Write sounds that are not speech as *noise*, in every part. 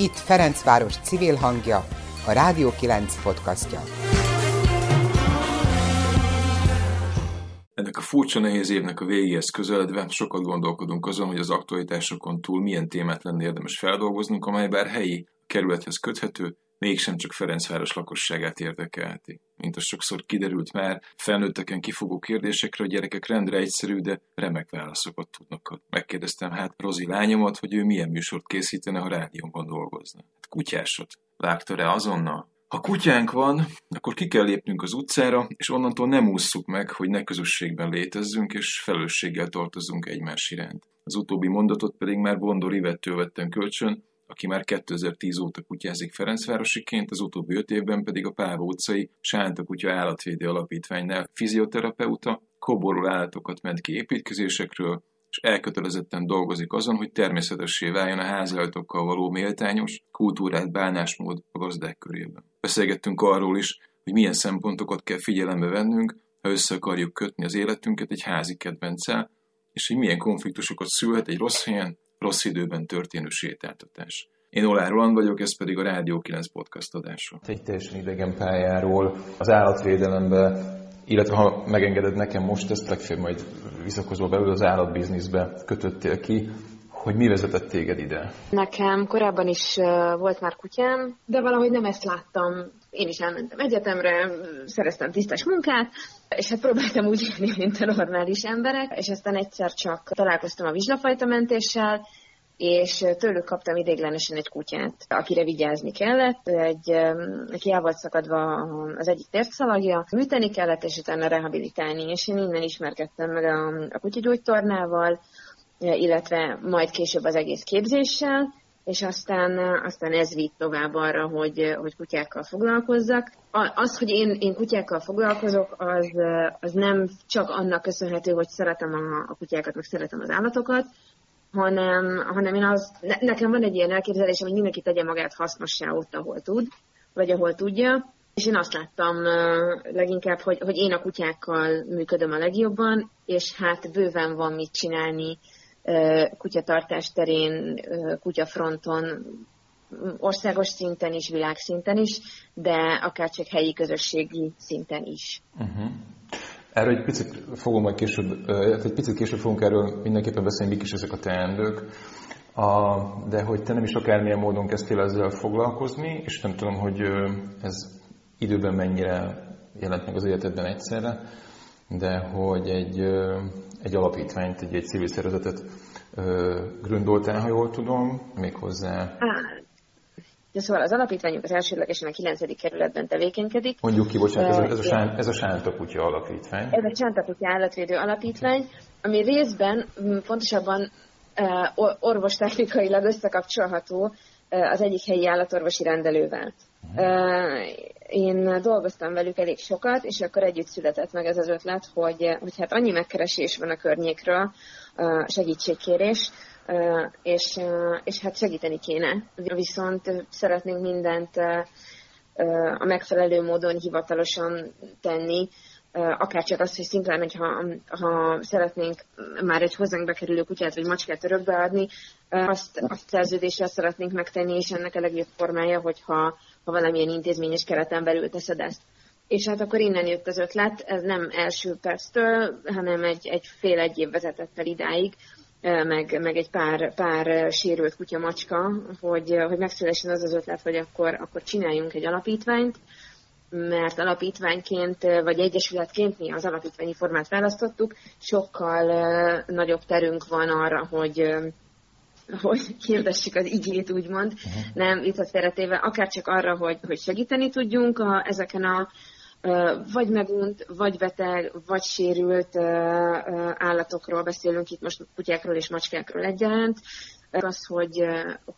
Itt Ferencváros civil hangja, a Rádió 9 podcastja. Ennek a furcsa nehéz évnek a végéhez közeledve sokat gondolkodunk azon, hogy az aktualitásokon túl milyen témát lenne érdemes feldolgoznunk, amely bár helyi, kerülethez köthető, mégsem csak Ferencváros lakosságát érdekelti. Mint az sokszor kiderült már, felnőtteken kifogó kérdésekre a gyerekek rendre egyszerű, de remek válaszokat tudnak. Megkérdeztem hát Rozi lányomat, hogy ő milyen műsort készítene, ha rádióban dolgozna. Hát kutyásot. Vágta rá azonnal? Ha kutyánk van, akkor ki kell lépnünk az utcára, és onnantól nem ússzuk meg, hogy ne közösségben létezzünk, és felelősséggel tartozunk egymás iránt. Az utóbbi mondatot pedig már Bondor Ivettől vettem kölcsön, aki már 2010 óta kutyázik Ferencvárosiként, az utóbbi öt évben pedig a Páva utcai Sánta Kutya Állatvédő Alapítványnál fizioterapeuta, koború állatokat ment ki építkezésekről, és elkötelezetten dolgozik azon, hogy természetessé váljon a házállatokkal való méltányos, kultúrát bánásmód a gazdák körében. Beszélgettünk arról is, hogy milyen szempontokat kell figyelembe vennünk, ha össze akarjuk kötni az életünket egy házi kedvencel, és hogy milyen konfliktusokat szülhet egy rossz helyen, rossz időben történő sétáltatás. Én Olá Roland vagyok, ez pedig a Rádió 9 podcast adása. Egy teljesen idegen pályáról az állatvédelembe, illetve ha megengeded nekem most, ezt legfeljebb majd visszakozva belül az állatbizniszbe kötöttél ki, hogy mi vezetett téged ide? Nekem korábban is volt már kutyám, de valahogy nem ezt láttam. Én is elmentem egyetemre, szereztem tisztes munkát, és hát próbáltam úgy élni, mint a normális emberek, és aztán egyszer csak találkoztam a vizslafajta mentéssel, és tőlük kaptam idéglenesen egy kutyát, akire vigyázni kellett. Egy, aki el volt szakadva az egyik térszalagja, műteni kellett, és utána rehabilitálni, és én innen ismerkedtem meg a, a kutyagyógytornával, illetve majd később az egész képzéssel, és aztán, aztán ez vitt tovább arra, hogy, hogy kutyákkal foglalkozzak. Az, hogy én, én kutyákkal foglalkozok, az, az nem csak annak köszönhető, hogy szeretem a, a kutyákat, meg szeretem az állatokat, hanem, hanem én az, ne, nekem van egy ilyen elképzelésem, hogy mindenki tegye magát hasznossá ott, ahol tud, vagy ahol tudja, és én azt láttam leginkább, hogy, hogy én a kutyákkal működöm a legjobban, és hát bőven van mit csinálni kutyatartás terén, kutyafronton, országos szinten is, világszinten is, de akár csak helyi közösségi szinten is. Uh-huh. Erről egy picit fogom majd később, egy picit később fogunk erről mindenképpen beszélni, mik is ezek a teendők. A, de hogy te nem is akármilyen módon kezdtél ezzel foglalkozni, és nem tudom, hogy ez időben mennyire jelent meg az életedben egyszerre, de hogy egy, egy alapítványt, egy, egy civil szervezetet gründoltál, ha jól tudom, méghozzá... De szóval az alapítványunk az elsőlegesen a 9. kerületben tevékenykedik. Mondjuk ki, bocsánat, ez a, ez a, sán, ez a Sánta Kutya Alapítvány. Ez a Sánta Kutya Állatvédő Alapítvány, ami részben pontosabban orvostechnikailag összekapcsolható az egyik helyi állatorvosi rendelővel. Uh-huh. Én dolgoztam velük elég sokat, és akkor együtt született meg ez az ötlet, hogy, hogy hát annyi megkeresés van a környékről, segítségkérés, és, és hát segíteni kéne. Viszont szeretnénk mindent a megfelelő módon hivatalosan tenni, akár csak azt, hogy szimplán, hogyha ha szeretnénk már egy hozzánk bekerülő kutyát vagy macskát örökbe adni, azt, azt szerződéssel szeretnénk megtenni, és ennek a legjobb formája, hogyha ha valamilyen intézményes kereten belül teszed ezt. És hát akkor innen jött az ötlet, ez nem első perctől, hanem egy, egy fél egy év vezetett el idáig, meg, meg egy pár, pár sérült kutya macska, hogy, hogy megszülessen az az ötlet, hogy akkor, akkor csináljunk egy alapítványt, mert alapítványként, vagy egyesületként mi az alapítványi formát választottuk, sokkal nagyobb terünk van arra, hogy hogy hirdessük az igét, úgymond, uh-huh. nem félretéve, akár csak arra, hogy, hogy segíteni tudjunk a, ezeken a vagy megunt, vagy beteg, vagy sérült állatokról beszélünk, itt most kutyákról és macskákról egyaránt, az, hogy,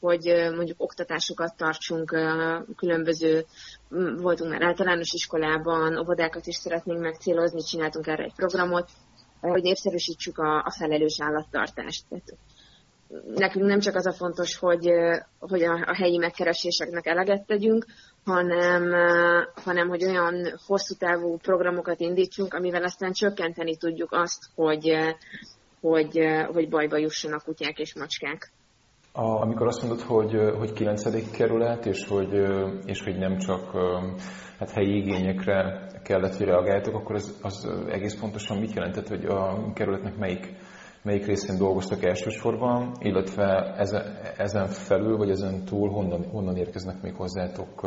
hogy mondjuk oktatásokat tartsunk különböző, voltunk már általános iskolában, óvodákat is szeretnénk megcélozni, csináltunk erre egy programot, hogy népszerűsítsük a, a felelős állattartást. Tehát nekünk nem csak az a fontos, hogy, hogy a, helyi megkereséseknek eleget tegyünk, hanem, hanem hogy olyan hosszú távú programokat indítsunk, amivel aztán csökkenteni tudjuk azt, hogy, hogy, hogy bajba jussanak kutyák és macskák. A, amikor azt mondod, hogy, hogy 9. kerület, és hogy, és hogy nem csak hát helyi igényekre kellett, hogy reagáljatok, akkor az, az egész pontosan mit jelentett, hogy a kerületnek melyik, melyik részén dolgoztak elsősorban, illetve ezen, felül, vagy ezen túl honnan, honnan érkeznek még hozzátok,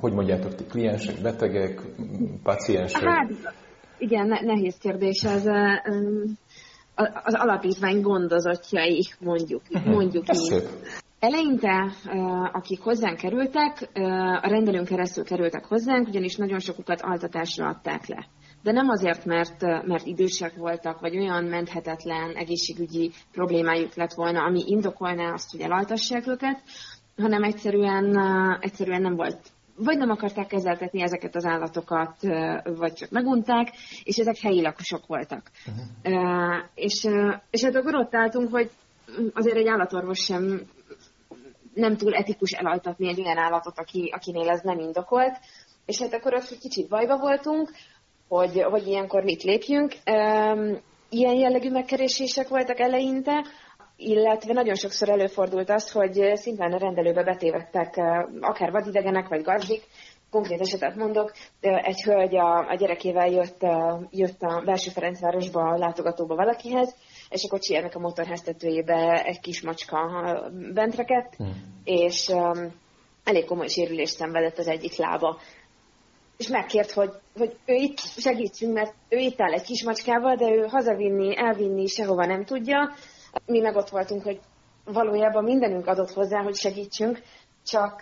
hogy mondjátok ti, kliensek, betegek, paciensek? Hát, igen, nehéz kérdés. Ez, az alapítvány gondozottjai, mondjuk, mhm. mondjuk így. Eleinte, akik hozzánk kerültek, a rendelőn keresztül kerültek hozzánk, ugyanis nagyon sokukat altatásra adták le. De nem azért, mert, mert idősek voltak, vagy olyan menthetetlen egészségügyi problémájuk lett volna, ami indokolná azt, hogy elaltassák őket, hanem egyszerűen, egyszerűen nem volt vagy nem akarták kezeltetni ezeket az állatokat, vagy csak megunták, és ezek helyi lakosok voltak. Uh-huh. És, és hát akkor ott álltunk, hogy azért egy állatorvos sem nem túl etikus elaltatni egy olyan állatot, aki, akinél ez nem indokolt, és hát akkor ott kicsit bajba voltunk, hogy, hogy ilyenkor mit lépjünk. Ilyen jellegű megkeresések voltak eleinte, illetve nagyon sokszor előfordult az, hogy szintén a rendelőbe betévettek akár vadidegenek vagy gazdik, konkrét esetet mondok, egy hölgy a, a gyerekével jött, jött a belső Ferencvárosba a látogatóba valakihez, és a kocsijának a motorháztetőjébe egy kis macska bent rekedt, hmm. és um, elég komoly sérülést szenvedett az egyik lába. És megkért, hogy, hogy ő itt segítsünk, mert ő itt áll egy kis macskával, de ő hazavinni, elvinni sehova nem tudja, mi meg ott voltunk, hogy valójában mindenünk adott hozzá, hogy segítsünk, csak,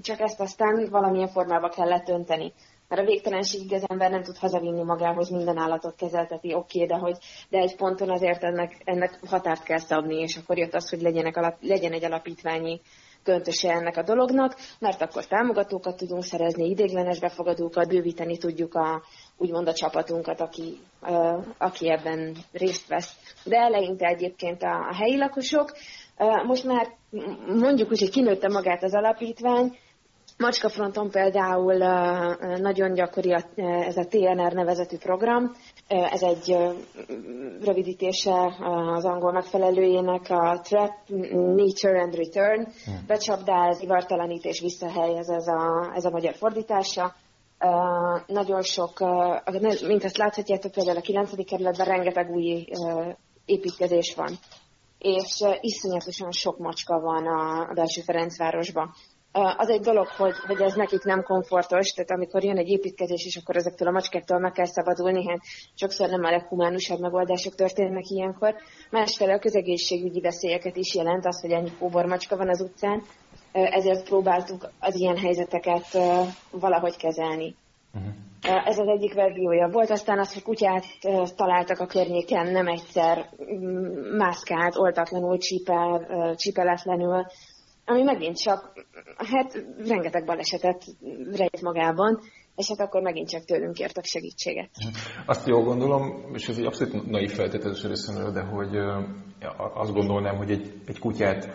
csak ezt aztán valamilyen formába kellett önteni. Mert a végtelenségig az ember nem tud hazavinni magához, minden állatot kezelteti, oké, okay, de, hogy, de egy ponton azért ennek, ennek határt kell szabni, és akkor jött az, hogy legyenek alap, legyen egy alapítványi köntöse ennek a dolognak, mert akkor támogatókat tudunk szerezni, idéglenes befogadókat, bővíteni tudjuk a, úgymond a csapatunkat, aki, aki ebben részt vesz. De eleinte egyébként a, a helyi lakosok, most már mondjuk úgy, hogy kinőtte magát az alapítvány, Macskafronton például nagyon gyakori ez a TNR nevezetű program. Ez egy rövidítése az angol megfelelőjének a Trap, Nature and Return. Hmm. Becsapdál, ivartalanít és visszahelyez ez a, ez a magyar fordítása. Nagyon sok, mint ezt láthatjátok, például a 9. kerületben rengeteg új építkezés van, és iszonyatosan sok macska van a belső Ferencvárosban. Az egy dolog, hogy, hogy ez nekik nem komfortos, tehát amikor jön egy építkezés, és akkor ezektől a macskáktól meg kell szabadulni, hát sokszor nem a leghumánusabb megoldások történnek ilyenkor. Másfelől a közegészségügyi veszélyeket is jelent az, hogy ennyi kóbormacska van az utcán, ezért próbáltuk az ilyen helyzeteket valahogy kezelni. Uh-huh. Ez az egyik verziója. Volt aztán az, hogy kutyát találtak a környéken, nem egyszer mászkált, oltatlanul, csípel, csípeletlenül, ami megint csak, hát rengeteg balesetet rejt magában, és hát akkor megint csak tőlünk kértek segítséget. Azt jól gondolom, és ez egy abszolút naiv feltételezés részemről, de hogy azt gondolnám, hogy egy, egy kutyát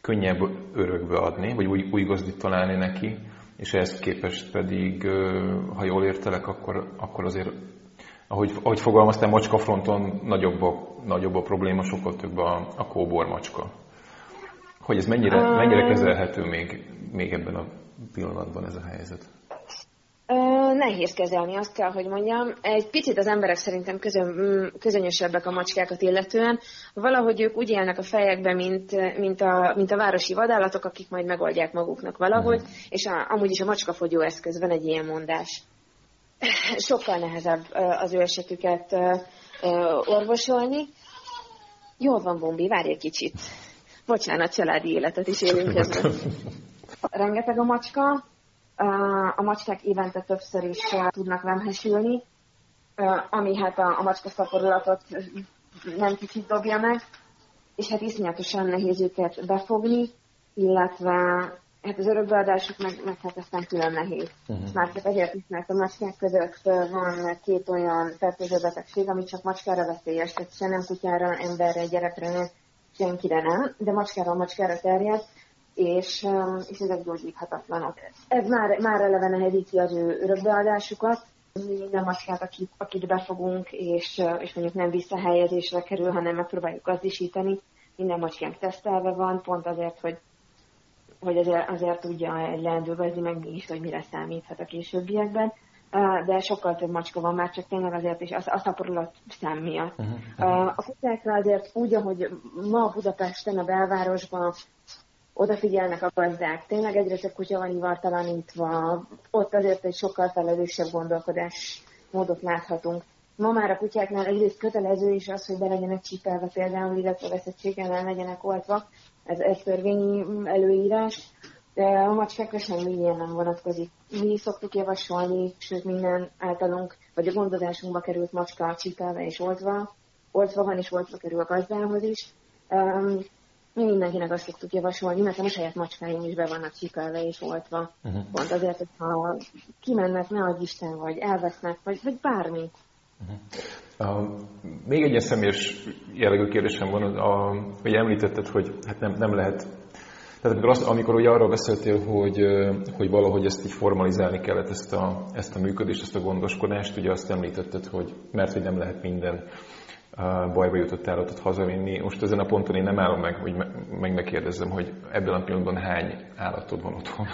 könnyebb örökbe adni, vagy új, új gazdit találni neki, és ehhez képest pedig, ha jól értelek, akkor, akkor azért, ahogy, ahogy fogalmaztam, macska fronton nagyobb a, nagyobb a probléma, sokkal több a, a kóbor macska. Hogy ez mennyire, mennyire kezelhető még, még ebben a pillanatban ez a helyzet? nehéz kezelni, azt kell, hogy mondjam. Egy picit az emberek szerintem közön, mm, közönösebbek a macskákat illetően. Valahogy ők úgy élnek a fejekbe, mint, mint, a, mint a városi vadállatok, akik majd megoldják maguknak valahogy, uh-huh. és a, amúgy is a macskafogyó eszköz, van egy ilyen mondás. *laughs* Sokkal nehezebb az ő esetüket orvosolni. Jól van, Bombi, várj egy kicsit. Bocsánat, családi életet is élünk közben. Rengeteg a macska, a macskák évente többször is tudnak vemhesülni, ami hát a, a macska szaporulatot nem kicsit dobja meg, és hát iszonyatosan nehéz őket befogni, illetve hát az örökbeadásuk meg, meg hát aztán külön nehéz. Uh-huh. Már csak azért is, mert a macskák között van két olyan fertőző betegség, ami csak macskára veszélyes, tehát se nem kutyára, emberre, gyerekre, senkire nem, de macskára macskára terjed, és, és ezek gyógyíthatatlanok. Ez már, már eleve nehezíti az ő örökbeadásukat, minden macskát, akit, akit befogunk, és, és mondjuk nem visszahelyezésre kerül, hanem megpróbáljuk gazdisítani, minden macskánk tesztelve van, pont azért, hogy hogy azért, azért tudja egy leendő meg mégis, hogy mire számíthat a későbbiekben de sokkal több macska van már, csak tényleg azért is az a szaporulat szám miatt. Uh-huh. A kutyákra azért úgy, ahogy ma Budapesten, a belvárosban odafigyelnek a gazdák, tényleg egyre több kutya van ivartalanítva, ott azért egy sokkal felelősebb gondolkodás módot láthatunk. Ma már a kutyáknál egyrészt kötelező is az, hogy be legyenek csipelve például, illetve veszettség ellen legyenek oltva, ez egy törvényi előírás, de a macskákra semmi ilyen nem vonatkozik. Mi szoktuk javasolni, sőt minden általunk, vagy a gondozásunkba került macska csipelve és oltva, oltva van és oltva kerül a gazdához is. Um, mi mindenkinek azt szoktuk javasolni, nekem a saját macskáim is be vannak csipelve és oltva. Uh-huh. Pont azért, hogy ha kimennek, ne adj Isten, vagy elvesznek, vagy, vagy bármi. Uh-huh. Uh, még egy személyes jellegű kérdésem van, a, hogy említetted, hogy hát nem, nem lehet tehát amikor, azt, amikor ugye arról beszéltél, hogy, hogy valahogy ezt így formalizálni kellett, ezt a, ezt a működést, ezt a gondoskodást, ugye azt említetted, hogy mert hogy nem lehet minden bajba jutott állatot hazavinni. Most ezen a ponton én nem állom meg, hogy meg megkérdezzem, hogy ebben a pillanatban hány állatod van otthon?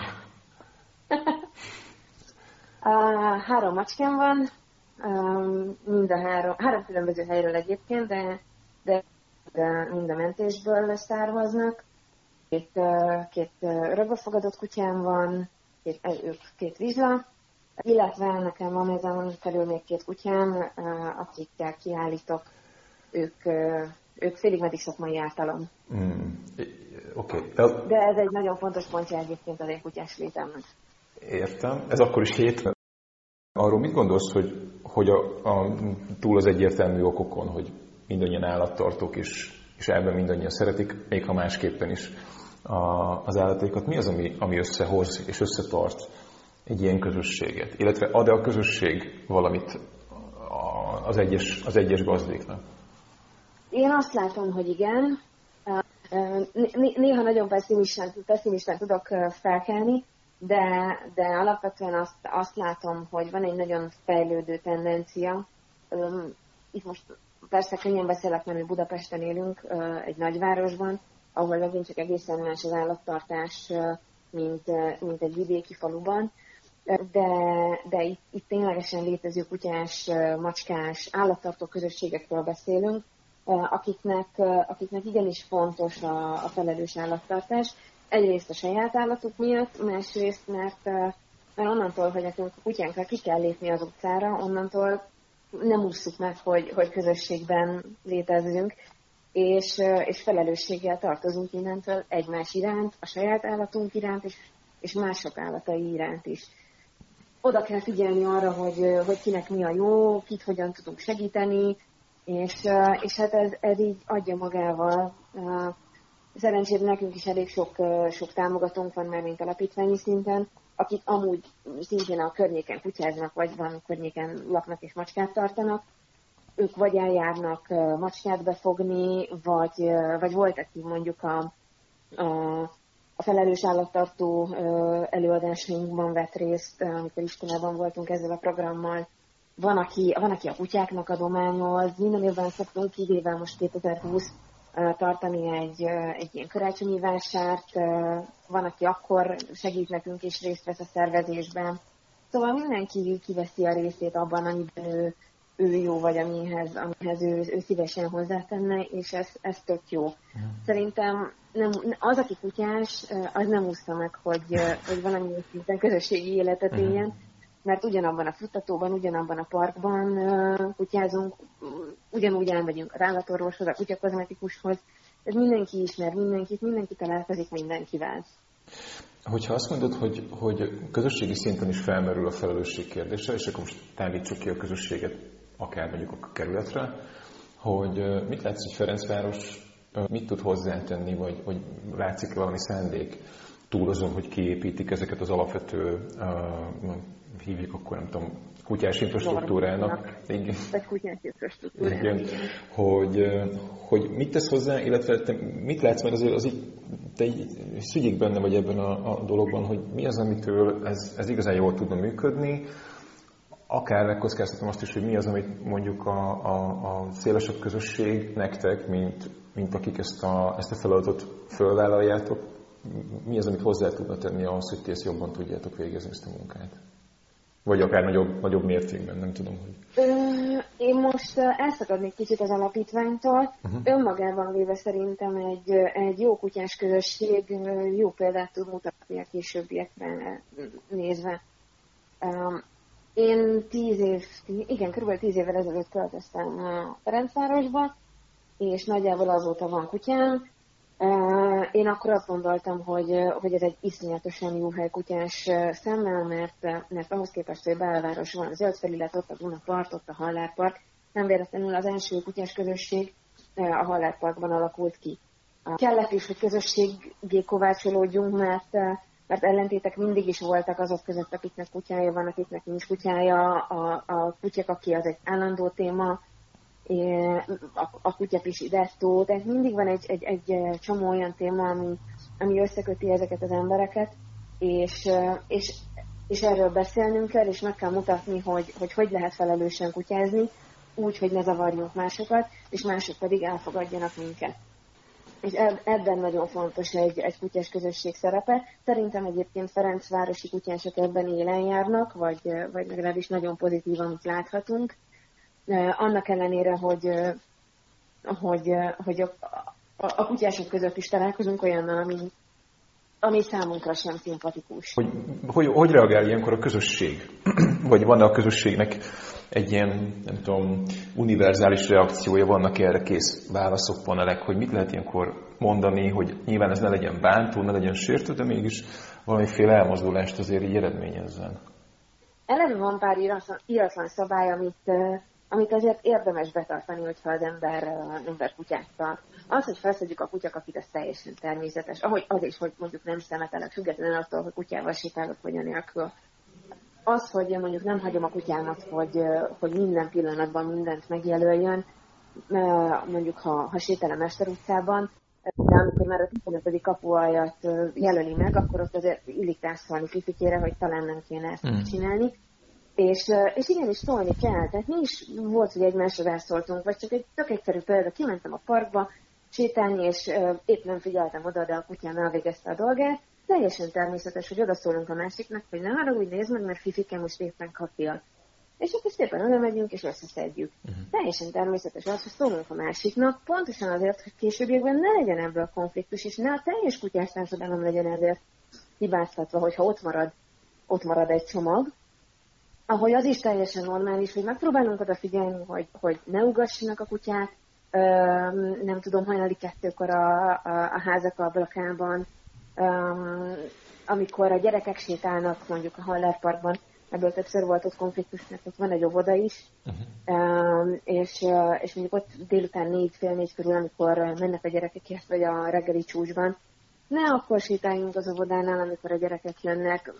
*laughs* Három macskám van, mind a három, három különböző helyről egyébként, de, de, de mind a mentésből származnak két, két rögbefogadott kutyám van, két, ők két vizsla, illetve nekem van ezen felül még két kutyám, akikkel kiállítok, ők, ők félig meddig szakmai ártalom. Mm. Okay. De ez egy nagyon fontos pontja egyébként az én kutyás létemnek. Értem. Ez akkor is hét. Arról mit gondolsz, hogy, hogy a, a, túl az egyértelmű okokon, hogy mindannyian állattartók, és, és ebben mindannyian szeretik, még ha másképpen is a, az állatékat, mi az, ami, ami összehoz és összetart egy ilyen közösséget? Illetve ad-e a közösség valamit az egyes, az egyes gazdéknak? Én azt látom, hogy igen. Néha nagyon pessimisten, pessimisten tudok felkelni, de, de alapvetően azt, azt látom, hogy van egy nagyon fejlődő tendencia. Itt most persze könnyen beszélek, mert mi Budapesten élünk, egy nagyvárosban, ahol megint csak egészen más az állattartás, mint, mint egy vidéki faluban. De, de itt, itt ténylegesen létező kutyás, macskás, állattartó közösségekről beszélünk, akiknek, akiknek igenis fontos a, a felelős állattartás. Egyrészt a saját állatuk miatt, másrészt, mert, mert onnantól, hogy nekünk a kutyánkra ki kell lépni az utcára, onnantól nem ússzuk meg, hogy, hogy közösségben létezzünk, és, és felelősséggel tartozunk innentől egymás iránt, a saját állatunk iránt, és, és mások állatai iránt is. Oda kell figyelni arra, hogy, hogy kinek mi a jó, kit hogyan tudunk segíteni, és, és hát ez, ez így adja magával. Szerencsére nekünk is elég sok, sok támogatónk van már, mint alapítványi szinten, akik amúgy szintén a környéken kutyáznak, vagy van környéken laknak és macskát tartanak, ők vagy eljárnak macskát befogni, vagy, vagy volt, aki mondjuk a, a, a felelős állattartó előadásainkban vett részt, amikor iskolában voltunk ezzel a programmal. Van, aki, van, aki a kutyáknak adományoz, minden évben szoktunk, kivéve most 2020 tartani egy, egy ilyen karácsonyi vásárt, van, aki akkor segít nekünk és részt vesz a szervezésben. Szóval mindenki kiveszi a részét abban, amiben ő, ő jó, vagy amihez, amihez ő, ő szívesen hozzátenne, és ez, ez tök jó. Mm. Szerintem nem, az, aki kutyás, az nem úszta meg, hogy, hogy valami szinten közösségi életet mm. éljen, mert ugyanabban a futtatóban, ugyanabban a parkban kutyázunk, ugyanúgy elmegyünk a állatorvoshoz, a kutyakozmetikushoz, ez mindenki ismer mindenkit, mindenki találkozik mindenkivel. Hogyha azt mondod, hogy, hogy közösségi szinten is felmerül a felelősség kérdése, és akkor most távítsuk ki a közösséget akár mondjuk a kerületre, hogy mit látsz, hogy Ferencváros mit tud hozzátenni, vagy, vagy látszik valami szándék túl azon, hogy kiépítik ezeket az alapvető, uh, hívjuk akkor nem tudom, kutyás infrastruktúrának. Igen. Vagy kutyás infrastruktúrának. Igen. Hogy, hogy mit tesz hozzá, illetve te mit látsz, mert azért az így, te így szügyik benne vagy ebben a, a dologban, hogy mi az, amitől ez, ez igazán jól tudna működni, akár megkockáztatom azt is, hogy mi az, amit mondjuk a, a, a szélesebb közösség nektek, mint, mint akik ezt a, ezt a feladatot fölvállaljátok, mi az, amit hozzá tudna tenni ahhoz, hogy ti ezt jobban tudjátok végezni ezt a munkát? Vagy akár nagyobb, nagyobb mértékben, nem tudom, hogy... Én most elszakadnék kicsit az alapítványtól. Uh-huh. Önmagában véve szerintem egy, egy jó kutyás közösség jó példát tud mutatni a későbbiekre nézve. Én tíz év, igen, kb. tíz évvel ezelőtt költöztem Ferencvárosba, és nagyjából azóta van kutyám. Én akkor azt gondoltam, hogy, hogy ez egy iszonyatosan jó hely kutyás szemmel, mert, mert ahhoz képest, hogy belváros van, a zöld ott a Duna part, ott a Hallárpark, nem véletlenül az első kutyás közösség a Hallárparkban alakult ki. Kellett is, hogy közösségé kovácsolódjunk, mert, mert ellentétek mindig is voltak azok között, akiknek kutyája van, akiknek nincs kutyája, a, a kutyák, aki az egy állandó téma, a, a kutyapisi dettó, tehát mindig van egy, egy, egy csomó olyan téma, ami, ami összeköti ezeket az embereket, és, és, és erről beszélnünk kell, és meg kell mutatni, hogy, hogy hogy lehet felelősen kutyázni, úgy, hogy ne zavarjunk másokat, és mások pedig elfogadjanak minket. És ebben nagyon fontos egy, egy kutyás közösség szerepe. Szerintem egyébként Ferencvárosi kutyások ebben élen járnak, vagy, vagy legalábbis nagyon pozitív, amit láthatunk annak ellenére, hogy, hogy, hogy a, a, a kutyások között is találkozunk olyannal, ami, ami számunkra sem szimpatikus. Hogy, hogy, hogy reagál ilyenkor a közösség? *clears throat* Vagy van a közösségnek egy ilyen, nem tudom, univerzális reakciója, vannak erre kész válaszok, panelek, hogy mit lehet ilyenkor mondani, hogy nyilván ez ne legyen bántó, ne legyen sértő, de mégis valamiféle elmozdulást azért így eredményezzen. Eleve van pár íratlan szabály, amit amit azért érdemes betartani, hogyha az ember, ember kutyát tart. Az, hogy felszedjük a kutyakakit, az teljesen természetes. Ahogy az is, hogy mondjuk nem szemetelek, függetlenül attól, hogy kutyával sétálok vagy a nélkül. Az, hogy mondjuk nem hagyom a kutyámat, hogy, hogy minden pillanatban mindent megjelöljön, mondjuk ha, ha sétálom Ester utcában, de amikor már a 15. kapuajat jelöli meg, akkor ott azért illik tászolni Fifikére, hogy talán nem kéne ezt mm. csinálni és, és igenis szólni kell. Tehát mi is volt, hogy egymásra rászóltunk, vagy csak egy tök egyszerű példa, kimentem a parkba sétálni, és épp nem figyeltem oda, de a kutyám elvégezte a dolgát. Teljesen természetes, hogy odaszólunk a másiknak, hogy ne úgy nézd meg, mert Fifike most éppen kapja. És akkor szépen oda megyünk, és összeszedjük. Uh-huh. Teljesen természetes az, hogy szólunk a másiknak, pontosan azért, hogy későbbiekben ne legyen ebből a konfliktus, és ne a teljes kutyás társadalom legyen ezért hibáztatva, hogyha ott marad, ott marad egy csomag, ahogy az is teljesen normális, hogy megpróbálunk odafigyelni, hogy, hogy ne ugassanak a kutyák, nem tudom, hajnali kettőkor a, a, a házak ablakában, amikor a gyerekek sétálnak mondjuk a Haller Parkban, ebből többször volt ott konfliktus, mert ott van egy óvoda is, uh-huh. és, és mondjuk ott délután négy, fél négy körül, amikor mennek a gyerekek, vagy a reggeli csúcsban, ne akkor sétáljunk az óvodánál, amikor a gyerekek jönnek,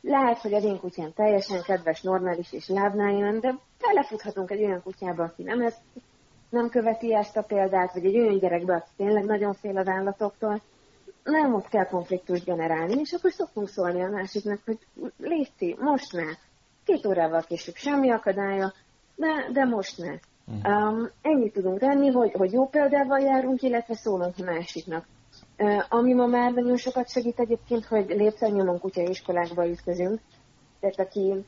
lehet, hogy az én kutyám teljesen kedves, normális és lábnál jön, de belefuthatunk egy olyan kutyába, aki nem, ezt, nem követi ezt a példát, vagy egy olyan gyerekbe, aki tényleg nagyon fél az állatoktól, nem ott kell konfliktust generálni, és akkor szoktunk szólni a másiknak, hogy Léci, most ne. Két órával később semmi akadálya, de, de most ne. Uh-huh. Um, ennyit tudunk tenni, hogy, hogy jó példával járunk, illetve szólunk a másiknak. Ami ma már nagyon sokat segít egyébként, hogy lépcsőnyomon kutyaiskolákba ütközünk. Tehát aki,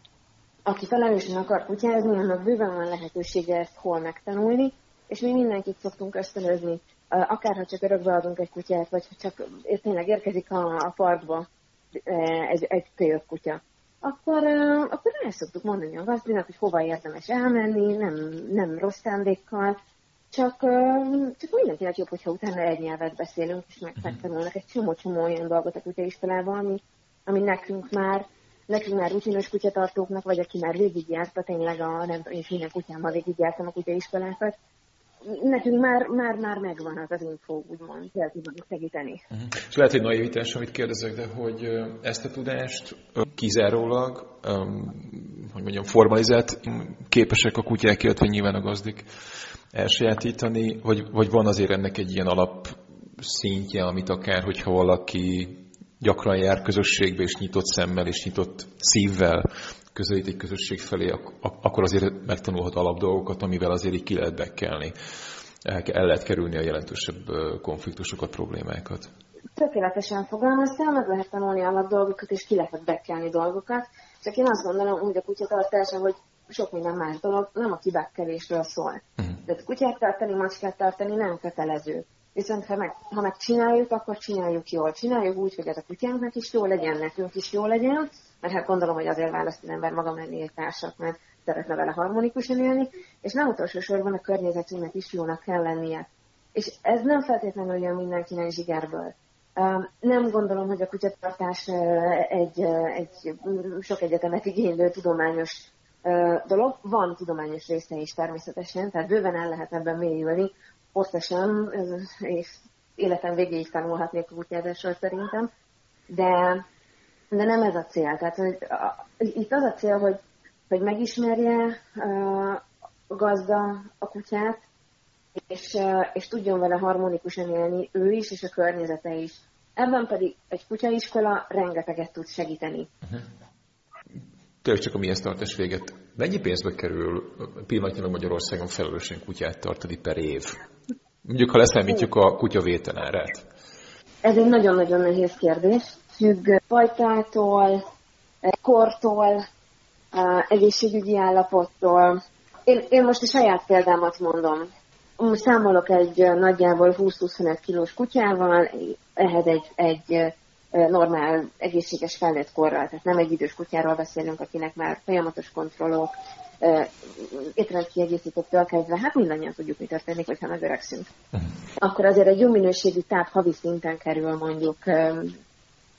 aki felelősen akar kutyázni, annak bőven van lehetősége ezt hol megtanulni, és mi mindenkit szoktunk ösztönözni, akárha csak örökbe adunk egy kutyát, vagy ha csak tényleg érkezik a, a parkba egy, egy kölyök kutya, akkor, akkor el szoktuk mondani a gazdinak, hogy hova érdemes elmenni, nem, nem rossz szándékkal, csak, csak mindenkinek jobb, hogyha utána egy nyelvet beszélünk, és meg, megtanulnak egy csomó-csomó olyan dolgot a kutyaiskolában, ami, ami nekünk már nekünk már rutinos kutyatartóknak, vagy aki már végigjárta tényleg a, nem tudom, és minden kutyámmal végigjártam a kutyaiskolákat, nekünk már, már, már megvan az az info, úgymond, el tudunk segíteni. Uh-huh. És lehet, hogy naivitás, amit kérdezek, de hogy ezt a tudást kizárólag, um, hogy mondjam, formalizált képesek a kutyák, illetve nyilván a gazdik elsajátítani, vagy, vagy van azért ennek egy ilyen alap szintje, amit akár, hogyha valaki gyakran jár közösségbe, és nyitott szemmel, és nyitott szívvel közelít egy közösség felé, akkor azért megtanulhat alap dolgokat, amivel azért így ki lehet bekelni. el lehet kerülni a jelentősebb konfliktusokat, problémákat. Tökéletesen fogalmaztál, meg lehet tanulni alap dolgokat, és ki lehet bekelni dolgokat. Csak én azt gondolom, hogy a kutyatartása, hogy sok minden más dolog nem a kibekkelésről szól. Uh-huh. Tehát kutyát tartani, macskát tartani nem kötelező. Viszont ha, meg, ha megcsináljuk, akkor csináljuk jól. Csináljuk úgy, hogy ez a kutyánknak is jó legyen, nekünk is jó legyen, mert hát gondolom, hogy azért választ az ember maga mellé egy társat, mert szeretne vele harmonikusan élni, és nem utolsó sorban a környezetünknek is jónak kell lennie. És ez nem feltétlenül jön mindenkinek zsigerből. Nem gondolom, hogy a kutyatartás egy, egy sok egyetemet igénylő tudományos dolog. Van tudományos része is természetesen, tehát bőven el lehet ebben mélyülni. Hosszasan, és életem végéig tanulhatnék a kutyázásról szerintem, de, de nem ez a cél. Tehát hogy a, itt az a cél, hogy, hogy megismerje a gazda a kutyát, és, és tudjon vele harmonikusan élni ő is, és a környezete is. Ebben pedig egy kutyaiskola rengeteget tud segíteni. Uh-huh. Tényleg csak a mihez tartás véget. Mennyi pénzbe kerül pillanatnyilag Magyarországon felelősen kutyát tartani per év? Mondjuk, ha leszámítjuk a kutya vételárát. Ez egy nagyon-nagyon nehéz kérdés. Függ fajtától, kortól, egészségügyi állapottól. Én, én most a saját példámat mondom. Most számolok egy nagyjából 20-25 kilós kutyával, ehhez egy, egy normál, egészséges felnőtt korral, tehát nem egy idős kutyáról beszélünk, akinek már folyamatos kontrollok, étrendkiegészítőktől kezdve, hát mindannyian tudjuk, mi történik, hogyha megöregszünk. Uh-huh. Akkor azért egy jó minőségű táv havi szinten kerül mondjuk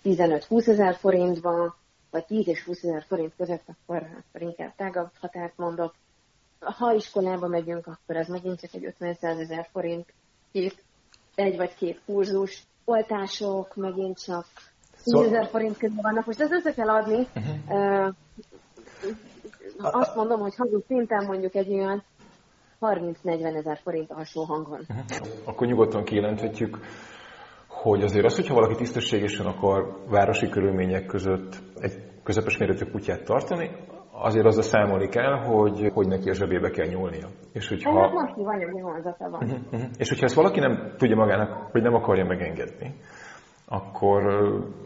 15-20 ezer forintba, vagy 10 és 20 ezer forint között, akkor, akkor inkább tágabb határt mondok. Ha iskolába megyünk, akkor ez megint csak egy 50 ezer forint két, egy vagy két kurzus. Oltások megint csak 10 szóval... ezer forint közül vannak. Most ezt össze kell adni. Uh-huh. Azt mondom, hogy havi szinten mondjuk egy olyan 30-40 ezer forint alsó hangon. Uh-huh. Akkor nyugodtan kijelenthetjük, hogy azért az, hogyha valaki tisztességesen akar városi körülmények között egy közepes méretű kutyát tartani, azért az a számolni kell, hogy, hogy neki a zsebébe kell nyúlnia. És hogyha... Hát most van egy vonzata van. Uh-huh, uh-huh. És hogyha ezt valaki nem tudja magának, hogy nem akarja megengedni, akkor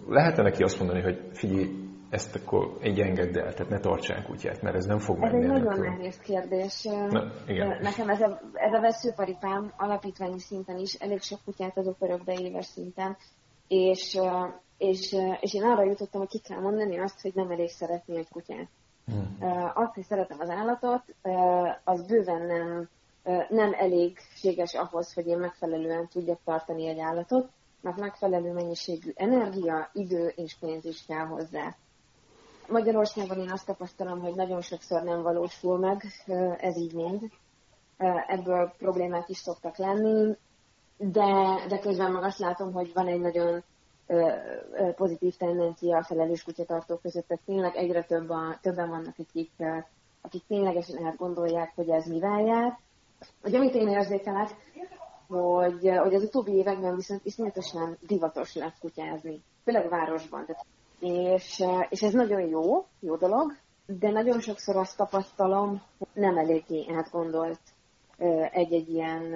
lehet-e neki azt mondani, hogy figyelj, ezt akkor egy engedd el, tehát ne tartsál kutyát, mert ez nem fog menni. Ez egy nagyon nehéz kérdés. Na, igen. Nekem ez a, ez a veszőparipám alapítványi szinten is elég sok kutyát adok örökbe éves szinten, és, és, és én arra jutottam, hogy ki kell mondani azt, hogy nem elég szeretni egy kutyát. Hmm. Azt, hogy szeretem az állatot, az bőven nem, nem elégséges ahhoz, hogy én megfelelően tudjak tartani egy állatot, mert megfelelő mennyiségű energia, idő és pénz is kell hozzá. Magyarországon én azt tapasztalom, hogy nagyon sokszor nem valósul meg, ez így mind. Ebből problémák is szoktak lenni, de, de közben meg azt látom, hogy van egy nagyon pozitív tendencia a felelős kutyatartók között, tehát tényleg egyre több a, többen vannak, akik, akik ténylegesen gondolják, hogy ez mivel jár. Hogy amit én érzékelek, hogy, hogy az utóbbi években viszont iszonyatosan divatos lett kutyázni, főleg városban. Tehát és, és ez nagyon jó, jó dolog, de nagyon sokszor azt tapasztalom, hogy nem eléggé átgondolt egy-egy ilyen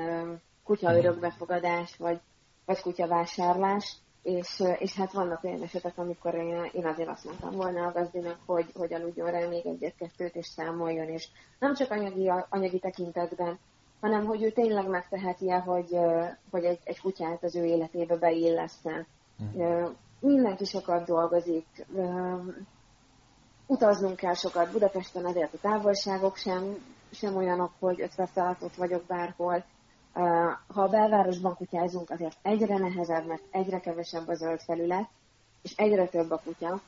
kutya örökbefogadás, vagy, vagy kutyavásárlás, és, és hát vannak olyan esetek, amikor én, én azért azt mondtam volna a gazdinak, hogy, hogy aludjon rá még egyet-kettőt, és számoljon, és nem csak anyagi, anyagi tekintetben, hanem hogy ő tényleg megteheti hogy, hogy egy, egy kutyát az ő életébe beilleszten. Mm mindenki sokat dolgozik, utaznunk kell sokat. Budapesten azért a távolságok sem, sem olyanok, hogy 5 perc vagyok bárhol. Ha a belvárosban kutyázunk, azért egyre nehezebb, mert egyre kevesebb a zöld felület, és egyre több a kutya.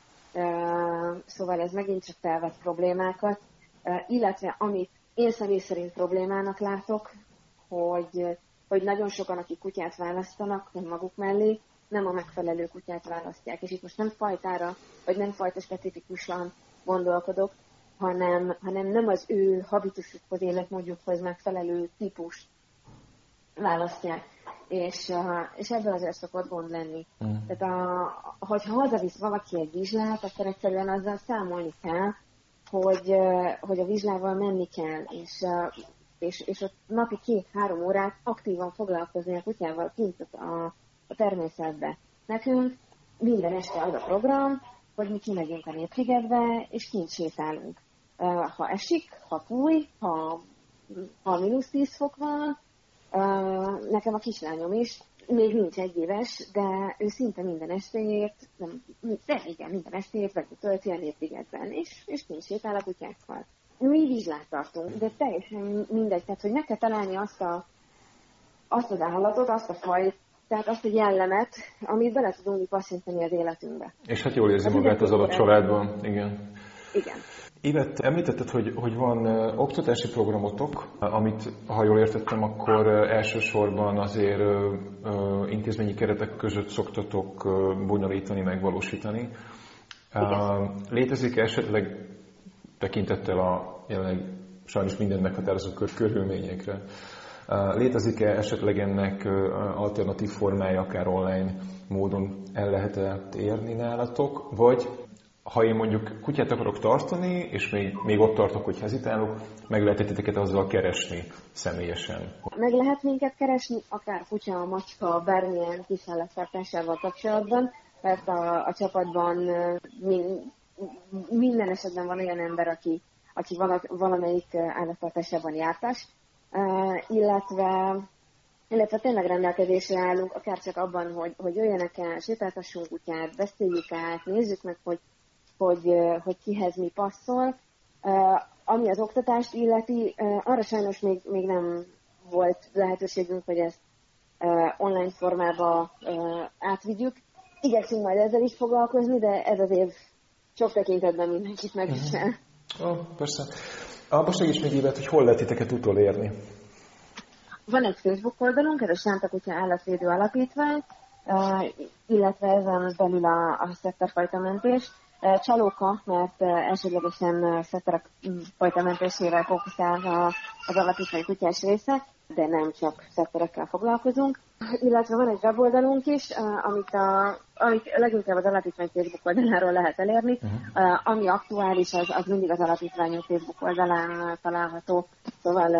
Szóval ez megint csak felvet problémákat. Illetve amit én személy szerint problémának látok, hogy, hogy nagyon sokan, akik kutyát választanak maguk mellé, nem a megfelelő kutyát választják. És itt most nem fajtára, vagy nem fajta specifikusan gondolkodok, hanem, hanem nem az ő habitusukhoz, életmódjukhoz megfelelő típus választják. És, és ebből azért szokott gond lenni. Mm. Tehát a, hogyha hazavisz valaki egy vizslát, akkor egyszerűen azzal számolni kell, hogy, hogy a vizslával menni kell, és és, és ott napi két-három órát aktívan foglalkozni a kutyával kint a, a természetbe. Nekünk minden este az a program, hogy mi kimegyünk a Népszigetbe, és kint sétálunk. Ha esik, ha fúj, ha, ha mínusz 10 fok van, nekem a kislányom is, még nincs egy éves, de ő szinte minden estéjét, nem, de igen, minden estéjét vagy tölti a Népszigetben, és, és kint sétál a kutyákkal. Mi vizsgát tartunk, de teljesen mindegy, tehát hogy meg találni azt, a, azt az állatot, azt a fajt, tehát azt a jellemet, amit bele tudunk passzintani az életünkbe. És hát jól érzi hát magát az adott családban, igen. Igen. Évet, említetted, hogy, hogy van oktatási programotok, amit, ha jól értettem, akkor elsősorban azért intézményi keretek között szoktatok bonyolítani, megvalósítani. Uh, létezik esetleg tekintettel a jelenleg sajnos minden meghatározott körülményekre, Létezik-e esetleg ennek alternatív formája, akár online módon el lehet -e érni nálatok, vagy ha én mondjuk kutyát akarok tartani, és még, még ott tartok, hogy hezitálok, meg lehet titeket azzal keresni személyesen? Meg lehet minket keresni, akár kutya, macska, bármilyen kisállattartásával kapcsolatban, mert a, a csapatban min, minden esetben van olyan ember, aki, aki valamelyik állattartásában jártas, illetve illetve tényleg rendelkezésre állunk, akár csak abban, hogy, hogy jöjjenek el, sétáltassunk kutyát, beszéljük át, nézzük meg, hogy, hogy, hogy kihez mi passzol. Ami az oktatást illeti, arra sajnos még, még nem volt lehetőségünk, hogy ezt online formába átvigyük. Igyekszünk majd ezzel is foglalkozni, de ez az év sok tekintetben mindenkit megvisel. Uh-huh. Oh, persze. Abba segíts még évet, hogy hol lehet titeket utolérni. Van egy Facebook oldalunk, ez a Sánta Kutya Állatvédő Alapítvány, illetve ezen belül a, a szetterfajta mentés. Csalóka, mert elsődlegesen szetterek fajta mentésére fókuszál az alapítvány kutyás része, de nem csak szetterekkel foglalkozunk. Illetve van egy weboldalunk is, amit, a, amit leginkább az alapítvány Facebook oldaláról lehet elérni. Uh-huh. Ami aktuális, az, az mindig az alapítványunk Facebook oldalán található, szóval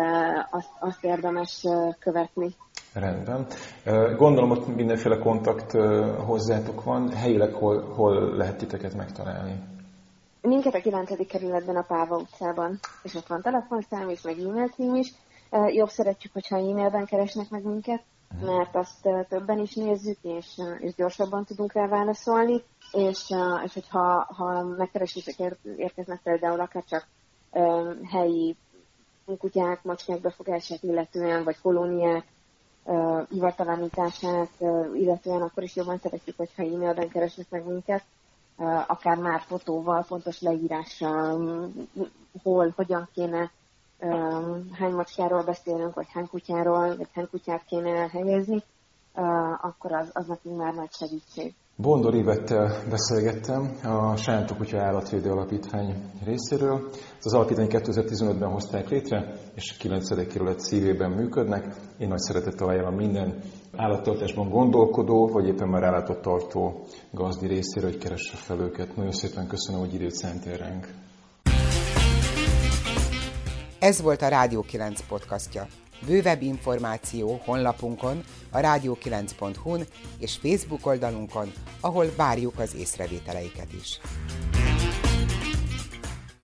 azt, azt érdemes követni. Rendben. Gondolom, ott mindenféle kontakt hozzátok van. Helyileg hol, hol lehet titeket megtalálni? Minket a 9. kerületben a Páva utcában, és ott van telefonszám is, meg e-mail cím is. Jobb szeretjük, hogyha e-mailben keresnek meg minket, mhm. mert azt többen is nézzük, és, és gyorsabban tudunk rá válaszolni, és, és hogyha ha megkeresések érkeznek például akár csak helyi kutyák, macskák befogását illetően, vagy kolóniák hivatalánítását illetően, akkor is jobban szeretjük, hogyha e-mailben keresnek meg minket, akár már fotóval, fontos leírással, hol, hogyan kéne hány macskáról beszélünk, vagy hány kutyáról, vagy hány kutyát kéne elhelyezni, akkor az, az nekünk már nagy segítség. Bondor Ivettel beszélgettem a Sántok Kutya Állatvédő Alapítvány részéről. Ez az alapítvány 2015-ben hozták létre, és a 9. kerület szívében működnek. Én nagy szeretettel ajánlom minden állattartásban gondolkodó, vagy éppen már állatot tartó gazdi részéről, hogy keresse fel őket. Nagyon szépen köszönöm, hogy időt szentél ránk. Ez volt a Rádió 9 podcastja. Bővebb információ honlapunkon, a rádió9.hu-n és Facebook oldalunkon, ahol várjuk az észrevételeiket is.